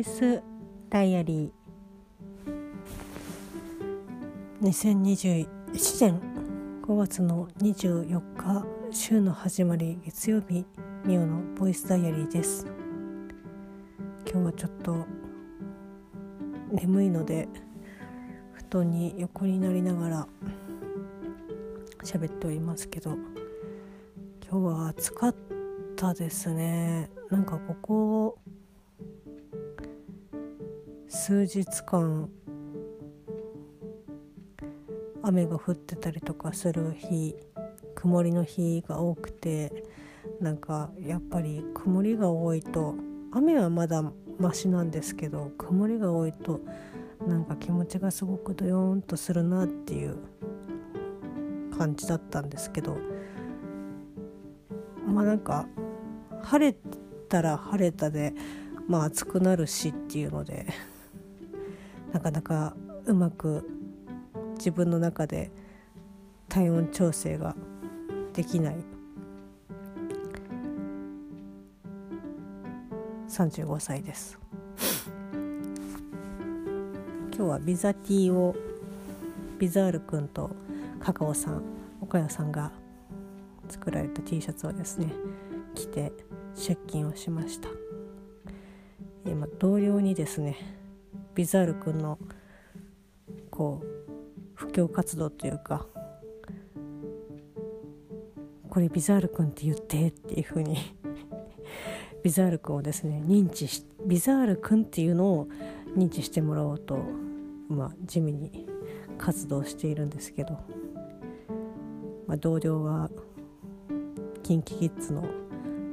イスダイアリー。2021年5月の24日週の始まり月曜日ミオのボイスダイアリーです。今日はちょっと眠いので布団に横になりながら喋っておりますけど今日は暑かったですね。なんかここ数日間雨が降ってたりとかする日曇りの日が多くてなんかやっぱり曇りが多いと雨はまだマシなんですけど曇りが多いとなんか気持ちがすごくドヨーンとするなっていう感じだったんですけどまあなんか晴れたら晴れたでまあ暑くなるしっていうのでなかなかうまく自分の中で体温調整ができない35歳です。今日はビザティーをビザールくんとカカオさん岡谷さんが作られた T シャツをですね着て出勤をしました。今同僚にですねビザールくんのこう布教活動というかこれビザールくんって言ってっていう風に ビザールくんをですね認知しビザールくんっていうのを認知してもらおうとまあ地味に活動しているんですけど、まあ、同僚は KinKiKids の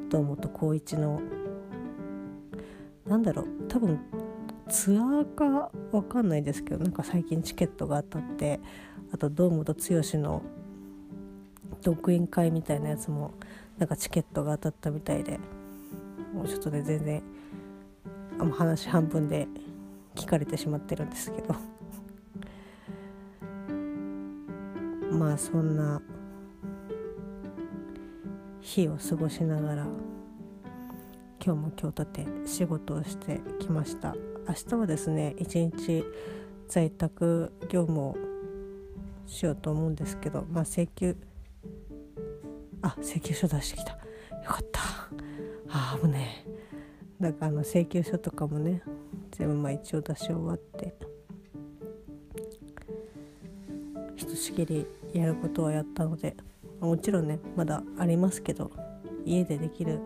堂本光一のなんだろう多分ツアーか分かんないですけどなんか最近チケットが当たってあと堂本剛の独演会みたいなやつもなんかチケットが当たったみたいでもうちょっとね全然あの話半分で聞かれてしまってるんですけど。まあそんな日を過ごしながら今日も今日とて仕事をしてきました。明日はですね一日在宅業務をしようと思うんですけどまあ請求あ請求書出してきた。よかった。あ危ねえ。だからあの請求書とかもね全部まあ一応出し終わって。ひとしきりやることはやったのでもちろんねまだありますけど家でできる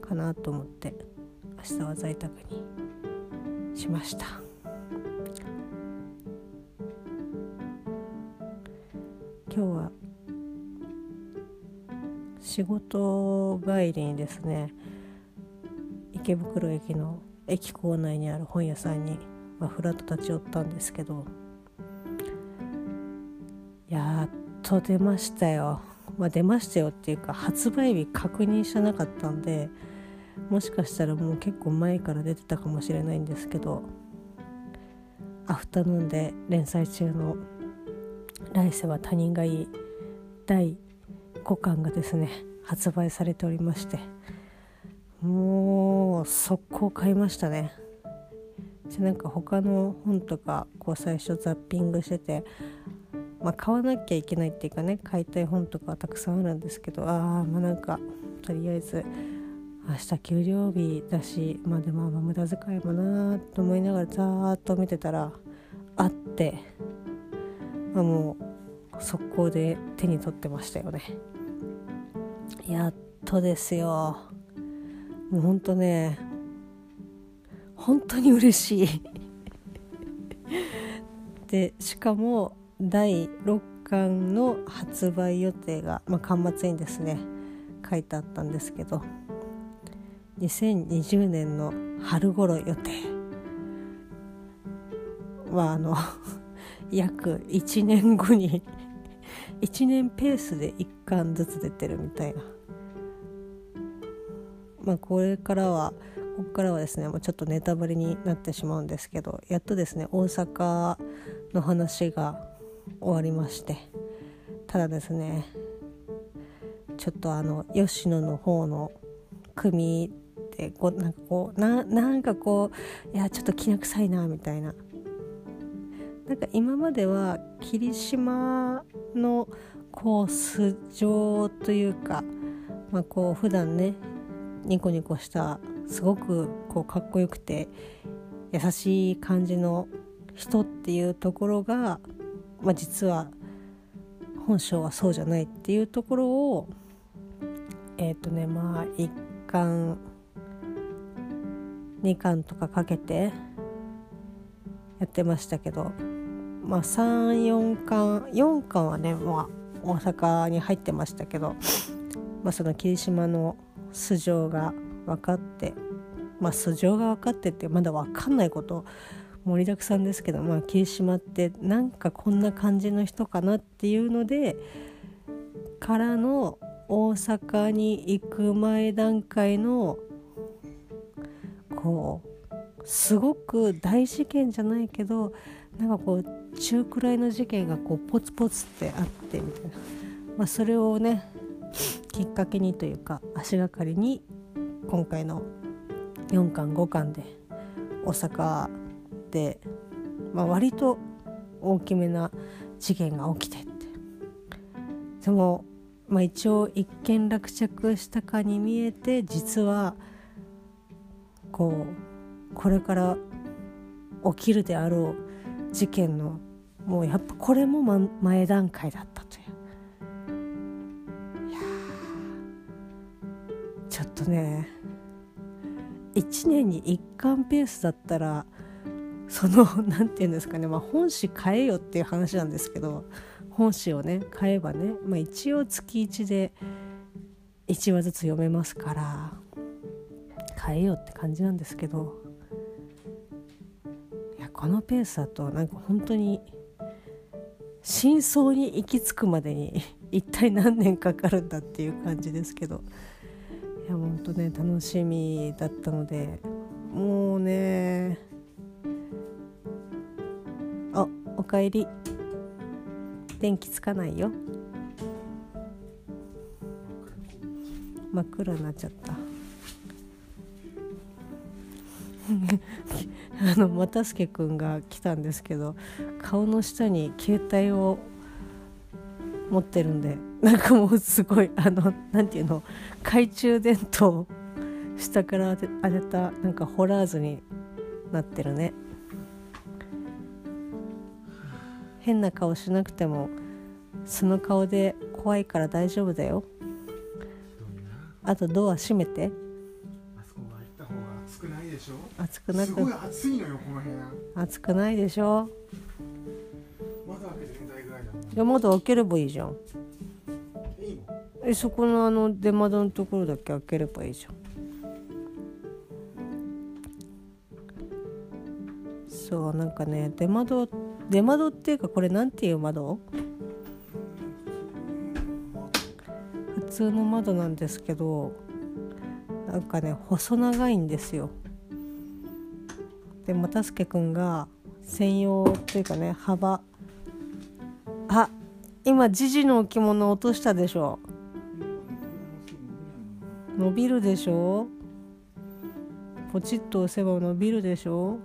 かなと思って明日は在宅にしました。今日は仕事帰りにですね池袋駅の駅構内にある本屋さんに、まあ、ふらっと立ち寄ったんですけどやっと出ましたよ。まあ、出ましたよっていうか発売日確認してなかったんでもしかしたらもう結構前から出てたかもしれないんですけどアフタヌーンで連載中の「来世は他人がいい」第5巻がですね発売されておりましてもう速攻買いましたね。なんか他の本とかこう最初ザッピングしててまあ、買わなきゃいけないっていうかね買いたい本とかはたくさんあるんですけどああまあなんかとりあえず明日給料日だしまあでもあ無駄遣いもなと思いながらざーっと見てたらあって、まあ、もう速攻で手に取ってましたよね。やっとですよ。もうほんとね本当に嬉しい。でしかも第6巻の発売予定が、まあ、巻末にですね書いてあったんですけど2020年の春頃予定。はあの 約1年後に 1年ペースで1巻ずつ出てるみたいな。まあこれからはここからはですねもうちょっとネタバレになってしまうんですけどやっとですね大阪の話が終わりまして。ただですねちょっとあの吉野の方の組ってこうなんかこうななんかこういやちょっときな臭いなみたいな。なんか今までは霧島のこう素性というか、まあ、こう普段ねニコニコしたすごくこうかっこよくて優しい感じの人っていうところが、まあ、実は本性はそうじゃないっていうところをえっ、ー、とねまあ1巻2巻とかかけてやってましたけどまあ34巻4巻はね、まあ、大阪に入ってましたけど、まあ、その霧島の素性が分かってまあ素性が分かってってまだ分かんないこと盛りだくさんですけど、まあ、霧島ってなんかこんな感じの人かなっていうのでからの大阪に行く前段階のこうすごく大事件じゃないけどなんかこう中くらいの事件がこうポツポツってあってみたいな、まあ、それをねきっかけにというか足がかりに今回の4巻5巻で大阪で、まあ、割と大きめな事件が起きてって。でも、まあ、一応一件落着したかに見えて実はこうこれから起きるであろう事件のもうやっぱこれも前段階だったという。いやちょっとね。1年に1巻ペースだったらその 何て言うんですかね、まあ、本誌変えよっていう話なんですけど本誌をね買えばね、まあ、一応月1で1話ずつ読めますから。変えようって感じなんですけどいやこのペースだとなんか本当に真相に行き着くまでに 一体何年かかるんだっていう感じですけどいや本当ね楽しみだったのでもうねあおかえり。電気つかないよ。真っ暗になっちゃった。あの又助君が来たんですけど顔の下に携帯を持ってるんでなんかもうすごいあの何て言うの懐中電灯下から当て当てたなんかホラーズになってるね。変な顔しなくてもその顔で怖いから大丈夫だよ。あとドア閉めて。暑くなくすごい暑いのよこの部屋。暑くないでしょ？窓開けていぐらいだ窓開ければいいじゃん。いいの？えそこのあの出窓のところだけ開ければいいじゃん。そうなんかね出窓出窓っていうかこれなんていう窓？普通の窓なんですけどなんかね細長いんですよで又助君が専用というかね幅。あ今ジジの置物落としたでしょ？伸びるでしょ？ポチッと押せば伸びるでしょ？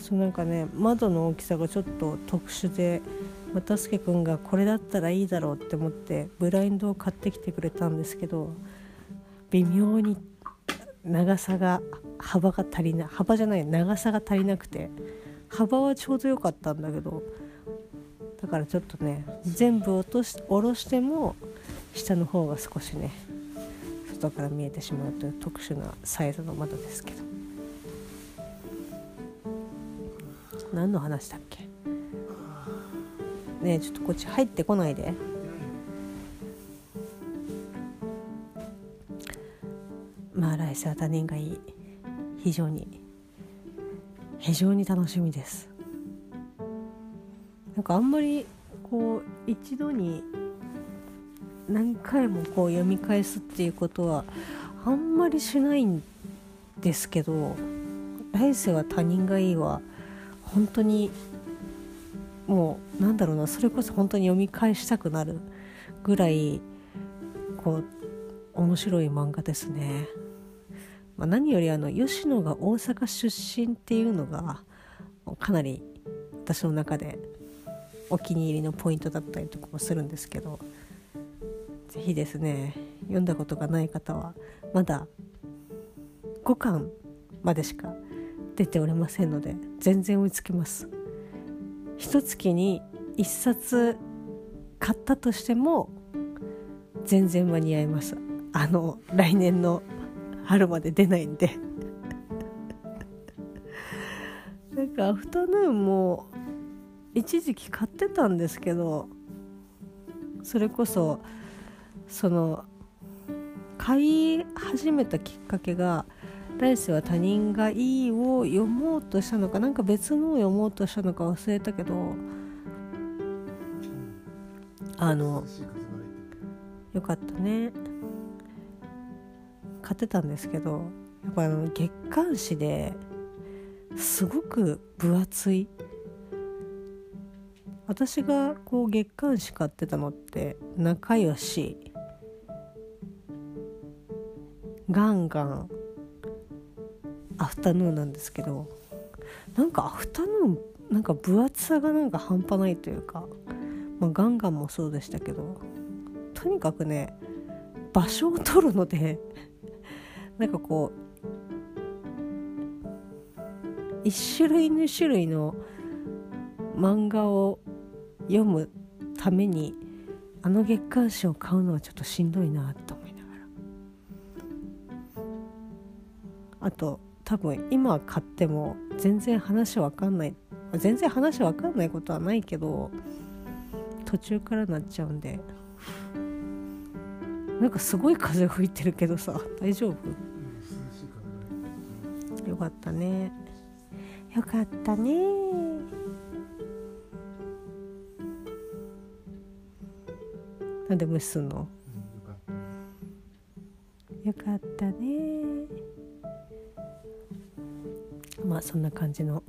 そうなんかね窓の大きさがちょっと特殊で又助君がこれだったらいいだろうって思ってブラインドを買ってきてくれたんですけど微妙に長さが幅が足りない幅じゃない長さが足りなくて幅はちょうど良かったんだけどだからちょっとね全部落とし下ろしても下の方が少しね外から見えてしまうという特殊なサイズの窓ですけど。何の話だっけ？ねちょっとこっち入ってこないで。まあ来世は他人がいい。非常に。非常に楽しみです。なんかあんまりこう一度に何回もこう読み返すっていうことはあんまりしないんですけど来世は他人がいいは本当にもうなんだろうなそれこそ本当に読み返したくなるぐらいこう面白い漫画ですね。まあ、何よりあの吉野が大阪出身っていうのがかなり私の中でお気に入りのポイントだったりとかもするんですけど是非ですね読んだことがない方はまだ5巻までしか出ておりませんので全然追いつきます一月に1冊買ったとしても全然間に合います。あの来年の春まで出ないんで。なんかアフタヌーンも一時期買ってたんですけどそれこそその買い始めたきっかけが「来世は他人がいい」を読もうとしたのかなんか別のを読もうとしたのか忘れたけどあのよかったね。買ってたんですけどやっぱあの月刊誌ですごく分厚い。私がこう月刊誌買ってたのって仲良しガンガンアフタヌーンなんですけどなんかアフタヌーンなんか分厚さがなんか半端ないというか、まあ、ガンガンもそうでしたけどとにかくね場所を取るので なんかこう1種類2種類の漫画を読むためにあの月刊誌を買うのはちょっとしんどいなと思いながら。あと多分今買っても全然話わかんない。全然話わかんないことはないけど途中からなっちゃうんで。なんかすごい風吹いてるけどさ大丈夫？よかったね。よかったね。なんで無視すんの？よかったねまあそんな感じの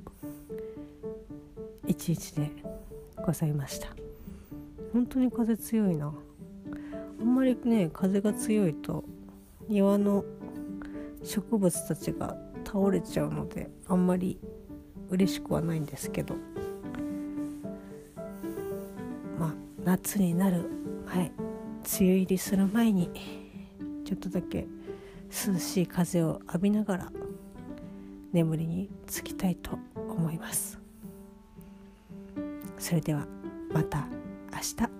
一日でございました。本当に風強いな。あんまりね風が強いと庭の植物たちが倒れちゃうのであんまり嬉しくはないんですけど。まあ夏になる前梅雨入りする前にちょっとだけ涼しい風を浴びながら眠りにつきたいと思います。それではまた明日。